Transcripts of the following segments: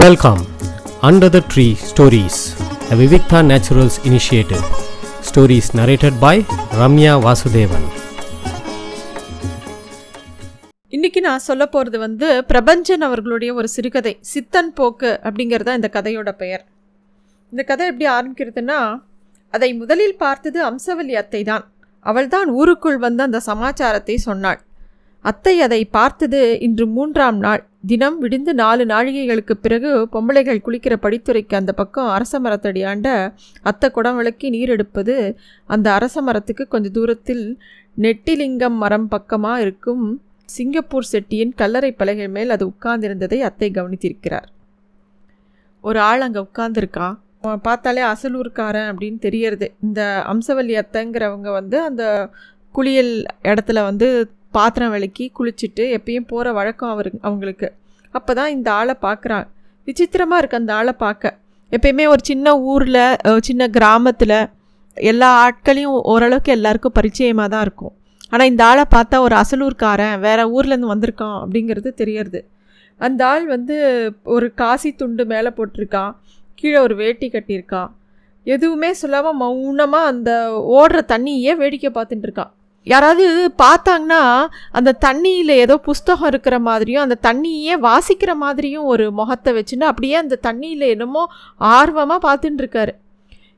Welcome under the tree stories a Vivikta naturals initiative stories narrated by Ramya Vasudevan இன்னைக்கு நான் சொல்ல போகிறது வந்து பிரபஞ்சன் அவர்களுடைய ஒரு சிறுகதை சித்தன் போக்கு அப்படிங்கிறது தான் இந்த கதையோட பெயர். இந்த கதை எப்படி ஆரம்பிக்கிறதுனா அதை முதலில் பார்த்தது அம்சவல்லி அத்தை தான் அவள்தான் ஊருக்குள் வந்து அந்த சமாச்சாரத்தை சொன்னாள். அத்தை அதை பார்த்தது இன்று மூன்றாம் நாள். தினம் விடிந்து நாலு நாழிகைகளுக்கு பிறகு பொம்பளைகள் குளிக்கிற படித்துறைக்கு அந்த பக்கம் அரச மரத்தடியாண்ட அத்தை குடம் விளக்கி நீர் எடுப்பது அந்த அரச மரத்துக்கு கொஞ்சம் தூரத்தில் நெட்டிலிங்கம் மரம் பக்கமாக இருக்கும் சிங்கப்பூர் செட்டியின் கல்லறை பலகை மேல் அது உட்கார்ந்திருந்ததை அத்தை கவனித்திருக்கிறார். ஒரு ஆள் அங்கே உட்கார்ந்துருக்கா? பார்த்தாலே அசலூர்காரன் அப்படின்னு தெரியறது. இந்த அம்சவல்லி அத்தைங்கிறவங்க வந்து அந்த குளியல் இடத்துல வந்து பாத்திரம் விளக்கி குளிச்சுட்டு எப்பயும் போகிற வழக்கம் அவர் அவங்களுக்கு. அப்போ தான் இந்த ஆளை பார்க்குறான் விசித்திரமாக இருக்குது அந்த ஆளை பார்க்க எப்பயுமே ஒரு சின்ன ஊரில் சின்ன கிராமத்தில் எல்லா ஆட்களையும் ஓரளவுக்கு எல்லாருக்கும் பரிச்சயமாக தான் இருக்கும். ஆனால் இந்த ஆளை பார்த்தா ஒரு அசலூர்காரன் வேறு ஊர்லேருந்து வந்திருக்கான் அப்படிங்கிறது தெரியறது அந்த ஆள் வந்து ஒரு காசி துண்டு மேலே போட்டிருக்கான். கீழே ஒரு வேட்டி கட்டியிருக்கான். எதுவுமே சொல்லாமல் மௌனமாக அந்த ஓடுற தண்ணியே வேடிக்கை பார்த்துட்டுருக்கான் யாராவது பார்த்தாங்கன்னா அந்த தண்ணியில் ஏதோ புஸ்தகம் இருக்கிற மாதிரியும் அந்த தண்ணியே வாசிக்கிற மாதிரியும் ஒரு முகத்தை வச்சுன்னு அப்படியே அந்த தண்ணியில் என்னமோ ஆர்வமாக பார்த்துட்டு இருக்காரு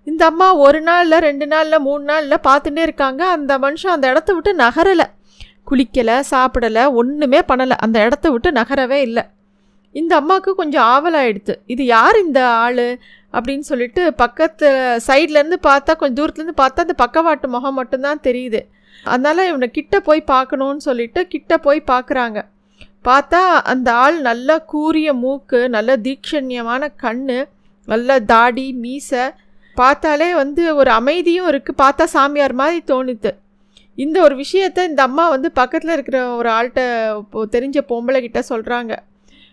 இந்த அம்மா ஒரு நாளில் ரெண்டு நாளில் மூணு நாளில் பார்த்துட்டே இருக்காங்க. அந்த மனுஷன் அந்த இடத்த விட்டு நகரலை. குளிக்கலை சாப்பிடலை ஒன்றுமே பண்ணலை. அந்த இடத்த விட்டு நகரவே இல்லை. இந்த அம்மாவுக்கு கொஞ்சம் ஆவலாயிடுது இது யார் இந்த ஆள்? அப்படின்னு சொல்லிட்டு பக்கத்து சைட்லேருந்து பார்த்தா கொஞ்சம் தூரத்துலேருந்து பார்த்தா அந்த பக்கவாட்டு முகம் மட்டும்தான் தெரியுது. அதனால் இவனை கிட்ட போய் பார்க்கணுன்னு சொல்லிட்டு கிட்ட போய் பார்க்குறாங்க. பார்த்தா அந்த ஆள் நல்ல கூரிய மூக்கு நல்ல தீக்ஷண்யமான கண் நல்ல தாடி மீசை. பார்த்தாலே வந்து ஒரு அமைதியும் இருக்குது பார்த்தா சாமியார் மாதிரி தோணுது. இந்த ஒரு விஷயத்த இந்த அம்மா வந்து பக்கத்தில் இருக்கிற ஒரு ஆள்கிட்ட தெரிஞ்ச பொம்பளை கிட்ட சொல்கிறாங்க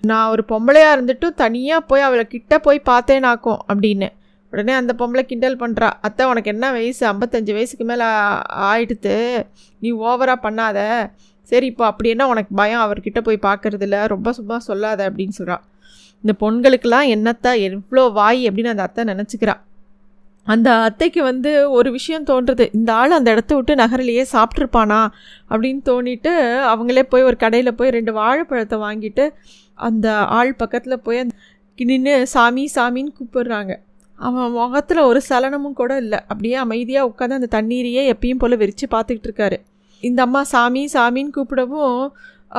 நான் ஒரு பொம்பளையாக இருந்துட்டும் தனியாக போய் அவளை கிட்ட போய் பார்த்தேனாக்கும் அப்படின்னு. உடனே அந்த பொம்பளை கிண்டல் பண்ணுறா அத்தை உனக்கு என்ன வயசு? ஐம்பத்தஞ்சு வயசுக்கு மேலே ஆயிடுத்து. நீ ஓவராக பண்ணாத. சரி இப்போ அப்படி என்ன உனக்கு பயம்? அவர்கிட்ட போய் பார்க்கறதில்ல ரொம்ப சும்மா சொல்லாத அப்படின்னு சொல்கிறான் இந்த பொண்களுக்கெல்லாம் என்னத்தா எவ்வளோ வாய் அப்படின்னு அந்த அத்தை நினச்சிக்கிறா. அந்த அத்தைக்கு வந்து ஒரு விஷயம் தோன்றுறது இந்த ஆள் அந்த இடத்த விட்டு நகரிலேயே சாப்பிட்ருப்பானா அப்படின்னு தோணிட்டு அவங்களே போய் ஒரு கடையில் போய் ரெண்டு வாழைப்பழத்தை வாங்கிட்டு அந்த ஆள் பக்கத்தில் போய் நின்று சாமி சாமின்னு கூப்பிடுறாங்க. அவன் முகத்தில் ஒரு சலனமும் கூட இல்லை. அப்படியே அமைதியாக உட்காந்து அந்த தண்ணீரையே எப்பயும் போல் வெறிச்சு பார்த்துக்கிட்டு இருக்காரு. இந்த அம்மா சாமி சாமின்னு கூப்பிடவும்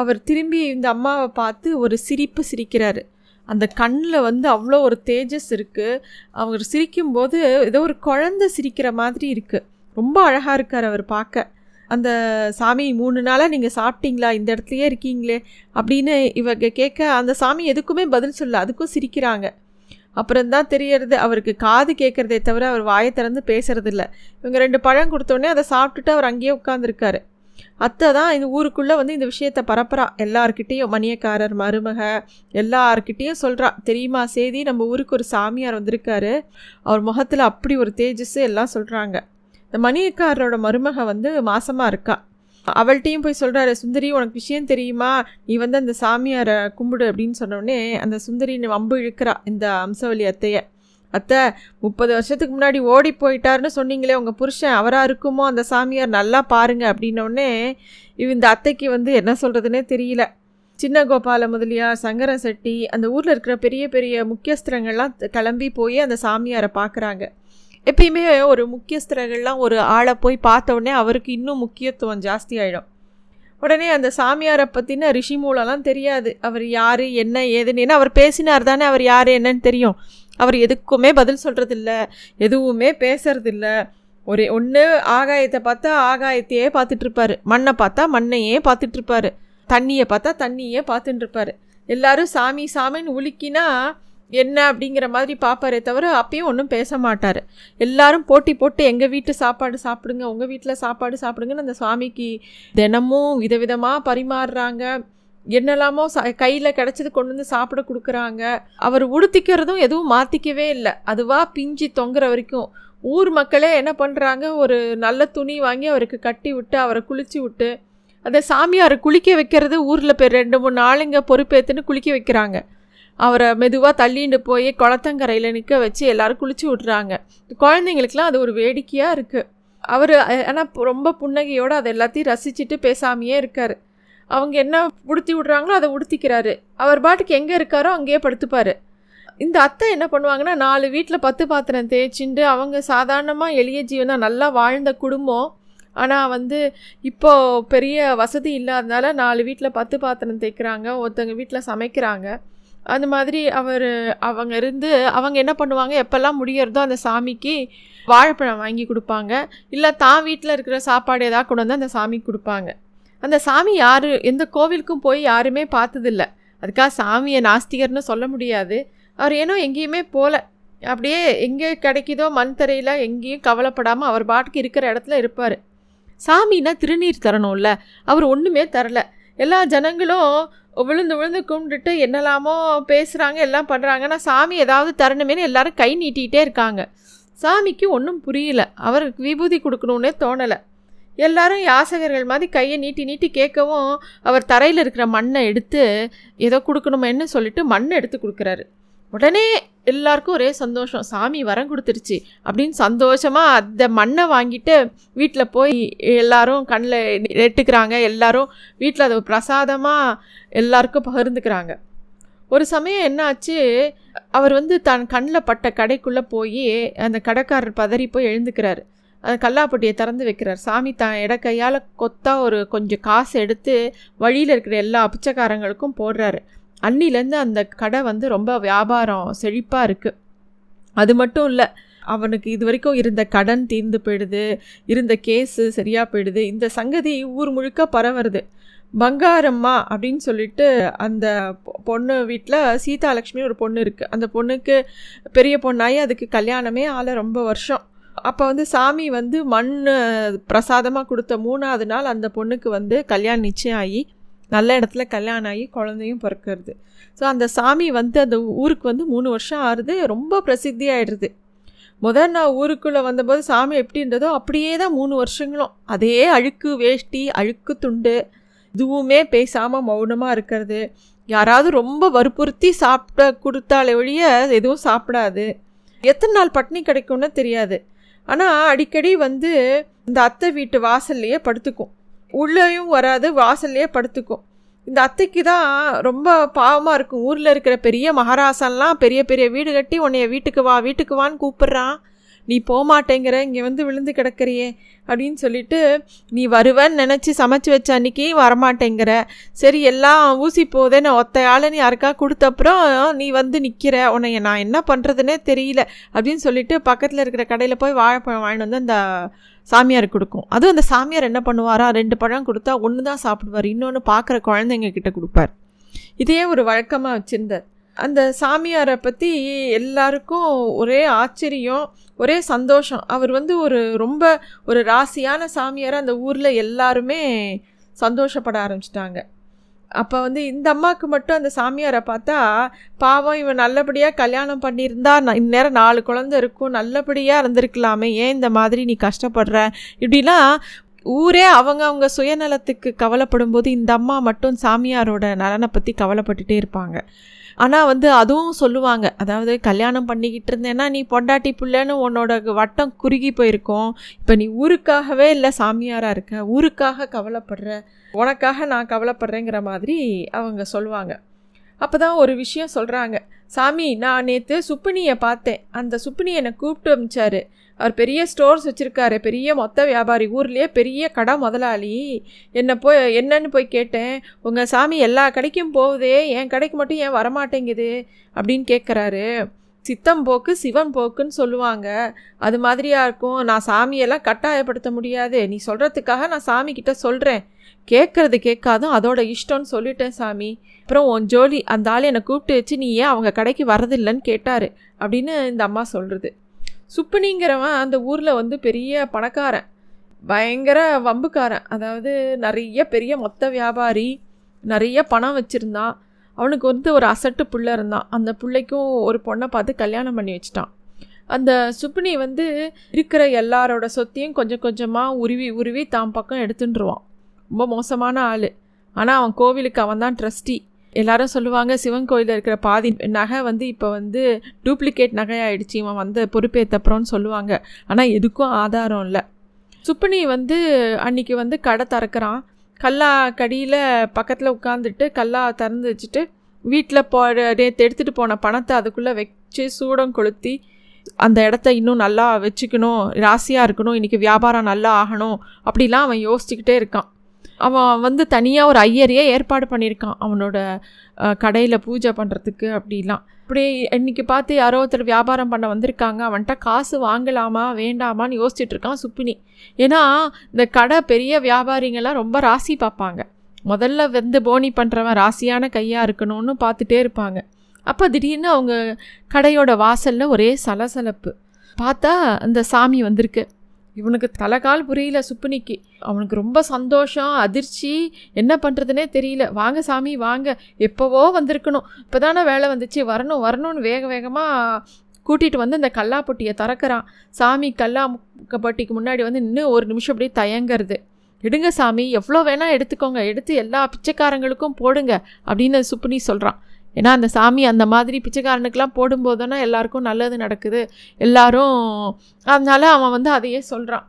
அவர் திரும்பி இந்த அம்மாவை பார்த்து ஒரு சிரிப்பு சிரிக்கிறாரு. அந்த கண்ணில் வந்து அவ்வளோ ஒரு தேஜஸ் இருக்குது அவர் சிரிக்கும்போது ஏதோ ஒரு குழந்த சிரிக்கிற மாதிரி இருக்குது ரொம்ப அழகாக இருக்கார் அவர் பார்க்க. அந்த சாமி மூணு நாளாக நீங்கள் சாப்பிட்டீங்களா? இந்த இடத்துலையே இருக்கீங்களே? அப்படின்னு இவங்க கேட்க அந்த சாமி எதுக்குமே பதில் சொல்ல அதுக்கும் சிரிக்கிறாங்க. அப்புறம்தான் தெரியறது. அவருக்கு காது கேட்குறதே தவிர அவர் வாயை திறந்து பேசுறதில்ல. இவங்க ரெண்டு பழம் கொடுத்தோடனே அதை சாப்பிட்டுட்டு அவர் அங்கேயே உட்காந்துருக்காரு அத்தை தான் இந்த ஊருக்குள்ளே வந்து இந்த விஷயத்தை பரப்புறா. எல்லார்கிட்டேயும் மணியக்காரர் மருமக எல்லார்கிட்டேயும் சொல்கிறா தெரியுமா செய்தி நம்ம ஊருக்கு ஒரு சாமியார் வந்திருக்காரு. அவர் முகத்தில் அப்படி ஒரு தேஜஸ் எல்லாம் சொல்கிறாங்க இந்த மணியக்காரரோட மருமக வந்து மாசமாக இருக்கா. அவள்கிட்டையும் போய் சொல்கிறாரு சுந்தரி உனக்கு விஷயம் தெரியுமா? நீ வந்து அந்த சாமியாரை கும்பிடு அப்படின்னு சொன்னோடனே அந்த சுந்தரி வம்பு இழுக்கிறா இந்த அம்சவல்லி அத்தையை. அத்தை முப்பது வருஷத்துக்கு முன்னாடி ஓடி போயிட்டாருன்னு சொன்னீங்களே உங்கள் புருஷன் அவராக இருக்குமோ? அந்த சாமியார் நல்லா பாருங்க அப்படின்னோடனே இவ இந்த அத்தைக்கு வந்து என்ன சொல்கிறதுனே தெரியல. சின்ன கோபால முதலியார் சங்கரன் செட்டி அந்த ஊரில் இருக்கிற பெரிய பெரிய முக்கியஸ்திரங்கள்லாம் கிளம்பி போய் அந்த சாமியாரை பார்க்குறாங்க எப்பயுமே ஒரு முக்கியஸ்தர்கள்லாம் ஒரு ஆளை போய் பார்த்த உடனே அவருக்கு இன்னும் முக்கியத்துவம் ஜாஸ்தி ஆகிடும் உடனே அந்த சாமியாரை பற்றின ரிஷி மூலம்லாம் தெரியாது. அவர் யார் என்ன ஏதுன்னு. ஏன்னா அவர் பேசினார் தானே அவர் யார் என்னன்னு தெரியும். அவர் எதுக்குமே பதில் சொல்கிறதில்ல எதுவுமே பேசுறதில்ல. ஒரே ஒன்று ஆகாயத்தை பார்த்தா ஆகாயத்தையே பார்த்துட்ருப்பாரு மண்ணை பார்த்தா மண்ணையே பார்த்துட்ருப்பாரு தண்ணியை பார்த்தா தண்ணியே பார்த்துட்டுருப்பாரு. எல்லாரும் சாமி சாமின்னு உலுக்கினா என்ன அப்படிங்கிற மாதிரி பார்ப்பாரே தவிர அப்பயும் ஒன்றும் பேச மாட்டார். எல்லாரும் போட்டி போட்டு எங்கள் வீட்டு சாப்பாடு சாப்பிடுங்க உங்கள் வீட்டில் சாப்பாடு சாப்பிடுங்கன்னு அந்த சுவாமிக்கு தினமும் விதவிதமாக பரிமாறுறாங்க. என்னெல்லாமோ ச கையில் கிடச்சது கொண்டு வந்து சாப்பிட கொடுக்குறாங்க. அவர் உடுத்திக்கிறதும் எதுவும் மாற்றிக்கவே இல்லை. அதுவாக பிஞ்சு தொங்குற வரைக்கும். ஊர் மக்களே என்ன பண்ணுறாங்க ஒரு நல்ல துணி வாங்கி அவருக்கு கட்டி விட்டு அவரை குளிச்சு விட்டு அந்த சாமியாரை குளிக்க வைக்கிறது ஊரில் இப்போ ரெண்டு மூணு நாளுங்க பொறுப்பேற்றுன்னு குளிக்க வைக்கிறாங்க. அவரை மெதுவாக தள்ளிண்டு போய் குளத்தங்கரையில் நிற்க வச்சு எல்லோரும் குளிச்சு விட்றாங்க குழந்தைங்களுக்குலாம் அது ஒரு வேடிக்கையாக இருக்குது அவர் ஆனால் ரொம்ப புன்னகையோடு அதை எல்லாத்தையும் ரசிச்சுட்டு பேசாமையே இருக்கார். அவங்க என்ன உடுத்தி விட்றாங்களோ அதை உடுத்திக்கிறாரு. அவர் பாட்டுக்கு எங்கே இருக்காரோ அங்கேயே படுத்துப்பார். இந்த அத்தை என்ன பண்ணுவாங்கன்னா நாலு வீட்டில் பத்து பாத்திரம் தேய்ச்சிண்டு அவங்க சாதாரணமாக எளிய ஜீவனாக நல்லா வாழ்ந்த குடும்பம். ஆனால் வந்து இப்போது பெரிய வசதி இல்லாதனால நாலு வீட்டில் பத்து பாத்திரம் தேய்க்கிறாங்க ஒருத்தவங்க வீட்டில் சமைக்கிறாங்க. அந்த மாதிரி அவர் அவங்க இருந்து அவங்க என்ன பண்ணுவாங்க? எப்போல்லாம் முடியறதோ அந்த சாமிக்கு வாழைப்பழம் வாங்கி கொடுப்பாங்க. இல்லை தான் வீட்டில் இருக்கிற சாப்பாடு ஏதாவது கொண்டு வந்து அந்த சாமிக்கு கொடுப்பாங்க. அந்த சாமி யார்? எந்த கோவிலுக்கும் போய் யாருமே பார்த்ததில்ல. அதுக்காக சாமியை நாஸ்திகர்னு சொல்ல முடியாது. அவர் ஏனோ எங்கேயுமே போகல அப்படியே எங்கே கிடைக்குதோ மண் தரையில் எங்கேயும் கவலைப்படாமல் அவர் பாட்டுக்கு இருக்கிற இடத்துல இருப்பார். சாமின்னா திருநீர் தரணும்ல. அவர் ஒன்றுமே தரல. எல்லா ஜனங்களும் விழுந்து விழுந்து கும்பிட்டுட்டு என்னெல்லாமோ பேசுகிறாங்க எல்லாம் பண்ணுறாங்க ஆனால் சாமி ஏதாவது தரணுமேனு எல்லாரும் கை நீட்டிகிட்டே இருக்காங்க. சாமிக்கு ஒன்றும் புரியல. அவருக்கு விபூதி கொடுக்கணுன்னே தோணலை. எல்லாரும் யாசகர்கள் மாதிரி கையை நீட்டி நீட்டி கேட்கவும் அவர் தரையில் இருக்கிற மண்ணை எடுத்து ஏதோ கொடுக்கணுமேன்னு சொல்லிட்டு மண்ணை எடுத்து கொடுக்குறாரு. உடனே எல்லாருக்கும் ஒரே சந்தோஷம். சாமி வரம் கொடுத்துருச்சு. அப்படின்னு சந்தோஷமாக அந்த மண்ணை வாங்கிட்டு வீட்டில் போய் எல்லாரும் கண்ணில் நெட்டுக்கிறாங்க. எல்லாரும் வீட்டில் அதை பிரசாதமாக எல்லாருக்கும் பகிர்ந்துக்கிறாங்க. ஒரு சமயம் என்னாச்சு? அவர் வந்து தன் கண்ணில் பட்ட கடைக்குள்ளே போய் அந்த கடைக்காரர் பதறி போய் எழுந்துக்கிறாரு. அந்த கல்லாப்பட்டியை திறந்து வைக்கிறார். சாமி தான் இடக்கையால் கொத்தா ஒரு கொஞ்சம் காசு எடுத்து வழியில் இருக்கிற எல்லா பிச்சைக்காரங்களுக்கும் போடுறாரு. அன்னிலேருந்து அந்த கடை வந்து ரொம்ப வியாபாரம் செழிப்பாக இருக்குது அது மட்டும் இல்லை அவனுக்கு இது வரைக்கும் இருந்த கடன் தீர்ந்து போயிடுது இருந்த கேஸு சரியாக போயிடுது இந்த சங்கதி ஊர் முழுக்க பரவுறது. பங்காரம்மா அப்படின்னு சொல்லிட்டு அந்த பொண்ணு வீட்டில் சீதாலட்சுமி ஒரு பொண்ணு இருக்குது அந்த பொண்ணுக்கு பெரிய பொண்ணாகி அதுக்கு கல்யாணமே ஆள ரொம்ப வருஷம். அப்போ வந்து சாமி வந்து மண் பிரசாதமாக கொடுத்த மூணாவது நாள் அந்த பொண்ணுக்கு வந்து கல்யாணம் நிச்சயம் ஆகி நல்ல இடத்துல கல்யாணம் ஆகி குழந்தையும் பிறக்கிறது. ஸோ அந்த சாமி வந்து அந்த ஊருக்கு வந்து மூணு வருஷம் ஆறுது ரொம்ப பிரசித்தி ஆகிடுது முதல் நான் ஊருக்குள்ளே வந்தபோது சாமி எப்படின்றதோ அப்படியே தான் மூணு வருஷங்களும். அதே அழுக்கு வேஷ்டி அழுக்கு துண்டு இதுவுமே பேசாமல் மௌனமாக இருக்கிறது. யாராவது ரொம்ப வற்புறுத்தி சாப்பிட கொடுத்தாலே ஒழிய எதுவும் சாப்பிடாது. எத்தனை நாள் பட்னி கிடைக்கும்னு தெரியாது. ஆனால் அடிக்கடி வந்து இந்த அத்தை வீட்டு வாசல்லையே படுத்துக்கும். உள்ளேயும் வராது வாசல்லையே படுத்துக்கும். இந்த அத்தைக்கு தான் ரொம்ப பாவமாக இருக்கும். ஊரில் இருக்கிற பெரிய மகாராசன்லாம் பெரிய பெரிய வீடு கட்டி உன்னைய வீட்டுக்கு வா வீட்டுக்கு வான்னு கூப்பிட்றான். நீ போகமாட்டேங்கிற இங்கே வந்து விழுந்து கிடக்கிறியே அப்படின்னு சொல்லிட்டு நீ வருவேன்னு நினச்சி சமைச்சு வச்ச அன்றைக்கி வரமாட்டேங்கிற. சரி எல்லாம் ஊசி போதே நான் ஒத்தையால் நீ யாருக்கா கொடுத்தப்புறம் நீ வந்து நிற்கிற உன்னை நான் என்ன பண்ணுறதுனே தெரியல. அப்படின்னு சொல்லிட்டு பக்கத்தில் இருக்கிற கடையில் போய் வாழைப்பழம் வாங்கிட்டு வந்து அந்த சாமியார் கொடுக்கும். அதுவும் அந்த சாமியார் என்ன பண்ணுவாரா? ரெண்டு பழம் கொடுத்தா ஒன்று தான் சாப்பிடுவார். இன்னொன்று பார்க்குற குழந்தைங்க கிட்ட கொடுப்பார். இதே ஒரு வழக்கமாக வச்சுருந்தார். அந்த சாமியாரை பற்றி எல்லாருக்கும் ஒரே ஆச்சரியம் ஒரே சந்தோஷம். அவர் வந்து ஒரு ரொம்ப ஒரு ராசியான சாமியாரை அந்த ஊரில் எல்லாருமே சந்தோஷப்பட ஆரம்பிச்சிட்டாங்க. அப்போ வந்து இந்த அம்மாவுக்கு மட்டும் அந்த சாமியாரை பார்த்தா பாவம் இவன் நல்லபடியாக கல்யாணம் பண்ணியிருந்தா இந்நேரம் நாலு குழந்த இருக்கும் நல்லபடியாக இருந்திருக்கலாமே ஏன் இந்த மாதிரி நீ கஷ்டப்படுற? இப்படிலாம் ஊரே அவங்க அவங்க சுயநலத்துக்கு கவலைப்படும் போது இந்த அம்மா மட்டும் சாமியாரோட நலனை பற்றி கவலைப்பட்டுட்டே இருப்பாங்க. ஆனால் வந்து அதுவும் சொல்லுவாங்க. அதாவது கல்யாணம் பண்ணிக்கிட்டு இருந்தேன்னா நீ பொண்டாட்டி பிள்ளைன்னு உன்னோட வட்டம் குறுகி போயிருக்கோம். இப்போ நீ ஊருக்காகவே இல்லை சாமியாராக இருக்க. ஊருக்காக கவலைப்படுற. உனக்காக நான் கவலைப்படுறேங்கிற மாதிரி அவங்க சொல்லுவாங்க. அப்போ தான் ஒரு விஷயம் சொல்கிறாங்க சாமி நான் நேற்று சுப்பினியை பார்த்தேன். அந்த சுப்பினி என்னை கூப்பிட்டு அமிச்சாரு. அவர் பெரிய ஸ்டோர்ஸ் வச்சுருக்காரு. பெரிய மொத்த வியாபாரி ஊர்லேயே பெரிய கடை முதலாளி. என்னை போய் என்னன்னு போய் கேட்டேன். உங்கள் சாமி எல்லா கடைக்கும் போகுதே. என் கடைக்கு மட்டும் ஏன் வரமாட்டேங்குது? அப்படின்னு கேட்குறாரு சித்தம் போக்கு சிவன் போக்குன்னு சொல்லுவாங்க. அது மாதிரியாக இருக்கும். நான் சாமியெல்லாம் கட்டாயப்படுத்த முடியாது. நீ சொல்கிறதுக்காக நான் சாமி கிட்ட சொல்கிறேன் கேட்குறது கேட்காதும் அதோட இஷ்டம்னு சொல்லிட்டேன் சாமி. அப்புறம் உன் ஜோலி அந்த ஆள் என்னை கூப்பிட்டு வச்சு நீ ஏன் அவங்க கடைக்கு வரதில்லைன்னு கேட்டார். அப்படின்னு இந்த அம்மா சொல்கிறது சுப்பினிங்கிறவன் அந்த ஊரில் வந்து பெரிய பணக்காரன். பயங்கர வம்புக்காரன். அதாவது நிறைய பெரிய மொத்த வியாபாரி நிறைய பணம் வச்சுருந்தான். அவனுக்கு வந்து ஒரு அசட்டு பிள்ளை இருந்தான். அந்த பிள்ளைக்கும் ஒரு பொண்ணை பார்த்து கல்யாணம் பண்ணி வச்சிட்டான். அந்த சுப்பினி வந்து இருக்கிற எல்லாரோட சொத்தையும் கொஞ்சம் கொஞ்சமாக உருவி உருவி தான் பக்கம் எடுத்துட்டுருவான் ரொம்ப மோசமான ஆள். ஆனால் அவன் கோவிலுக்கு அவன் தான் ட்ரஸ்டி. எல்லாரும் சொல்லுவாங்க சிவன் கோயிலில் இருக்கிற பாதி நகை வந்து இப்போ வந்து டூப்ளிகேட் நகையாயிடுச்சு இவன் வந்து பொறுப்பேற்றப்புறம்னு சொல்லுவாங்க. ஆனால் எதுக்கும் ஆதாரம் இல்லை. சுப்பினி வந்து அன்னைக்கு வந்து கடை திறக்கிறான். கல்லா கடியில் பக்கத்தில் உட்காந்துட்டு கல்லா திறந்து வச்சுட்டு வீட்டில் போ நேற்று எடுத்துகிட்டு போன பணத்தை அதுக்குள்ளே வச்சு சூடம் கொளுத்தி அந்த இடத்த இன்னும் நல்லா வச்சுக்கணும் ராசியாக இருக்கணும் இன்றைக்கி வியாபாரம் நல்லா ஆகணும் அப்படிலாம் அவன் யோசிச்சுக்கிட்டே இருக்கான். அவன் வந்து தனியாக ஒரு ஐயரையே ஏற்பாடு பண்ணியிருக்கான் அவனோட கடையில் பூஜை பண்ணுறதுக்கு அப்படிலாம். அப்படியே இன்னைக்கு பார்த்து யாரோ ஒருத்தர் வியாபாரம் பண்ண வந்திருக்காங்க. அவன்கிட்ட காசு வாங்கலாமா வேண்டாமான்னு யோசிச்சுட்டு இருக்கான் சுப்பினி. ஏன்னா இந்த கடை பெரிய வியாபாரிங்கெல்லாம் ரொம்ப ராசி பார்ப்பாங்க. முதல்ல வந்து போனி பண்ணுறவன் ராசியான கையாக இருக்கணும்னு பார்த்துட்டே இருப்பாங்க. அப்போ திடீர்னு அவங்க கடையோட வாசலில் ஒரே சலசலப்பு. பார்த்தா அந்த சாமி வந்திருக்கு. இவனுக்கு தலைகால் புரியல சுப்பினிக்கு. அவனுக்கு ரொம்ப சந்தோஷம் அதிர்ச்சி. என்ன பண்ணுறதுனே தெரியல. வாங்க சாமி வாங்க. எப்போவோ வந்திருக்கணும். இப்போ தானே வேலை வந்துச்சு. வரணும் வரணும்னு வேக வேகமாக கூட்டிகிட்டு வந்து இந்த கல்லாப்பட்டியை திறக்கிறான். சாமி கல்லா கல்லாப்பட்டிக்கு முன்னாடி வந்து இன்னும் ஒரு நிமிஷம் அப்படியே தயங்கிறது. எடுங்க சாமி எவ்வளோ வேணால் எடுத்துக்கோங்க. எடுத்து எல்லா பிச்சைக்காரங்களுக்கும் போடுங்க அப்படின்னு சுப்பினி சொல்கிறான் ஏன்னா அந்த சாமி அந்த மாதிரி பிச்சைக்காரனுக்கெலாம் போடும்போதுனா எல்லாருக்கும் நல்லது நடக்குது. எல்லாரும் அதனால் அவன் வந்து அதையே சொல்கிறான்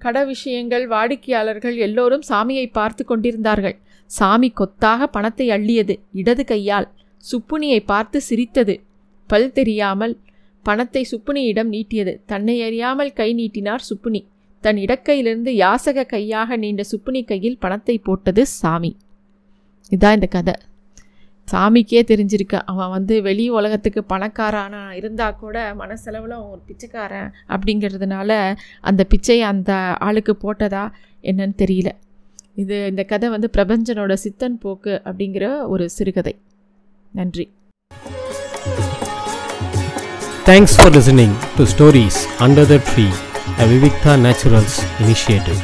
கடை விஷயங்கள் வாடிக்கையாளர்கள் எல்லோரும் சாமியை பார்த்து கொண்டிருந்தார்கள். சாமி கொத்தாக பணத்தை அள்ளியது இடது கையால். சுப்புனியை பார்த்து சிரித்தது. பல் தெரியாமல் பணத்தை சுப்புனியிடம் நீட்டியது. தன்னை அறியாமல் கை நீட்டினார் சுப்புனி. தன் இடக்கையிலிருந்து யாசக கையாக நீண்ட சுப்புனி கையில் பணத்தை போட்டது சாமி. இதான் இந்த கதை. சாமிக்கே தெரிஞ்சிருக்கு. அவன் வந்து வெளி உலகத்துக்கு பணக்காரானா இருந்தால் கூட மனசெலவில் அவன் ஒரு பிச்சைக்காரன் அப்படிங்கிறதுனால அந்த பிச்சை அந்த ஆளுக்கு போட்டதா என்னன்னு தெரியல. இது இந்த கதை வந்து பிரபஞ்சனோட சித்தன் போக்கு அப்படிங்கிற ஒரு சிறுகதை. நன்றி. Thanks for listening to stories under the tree a Vivikta naturals initiative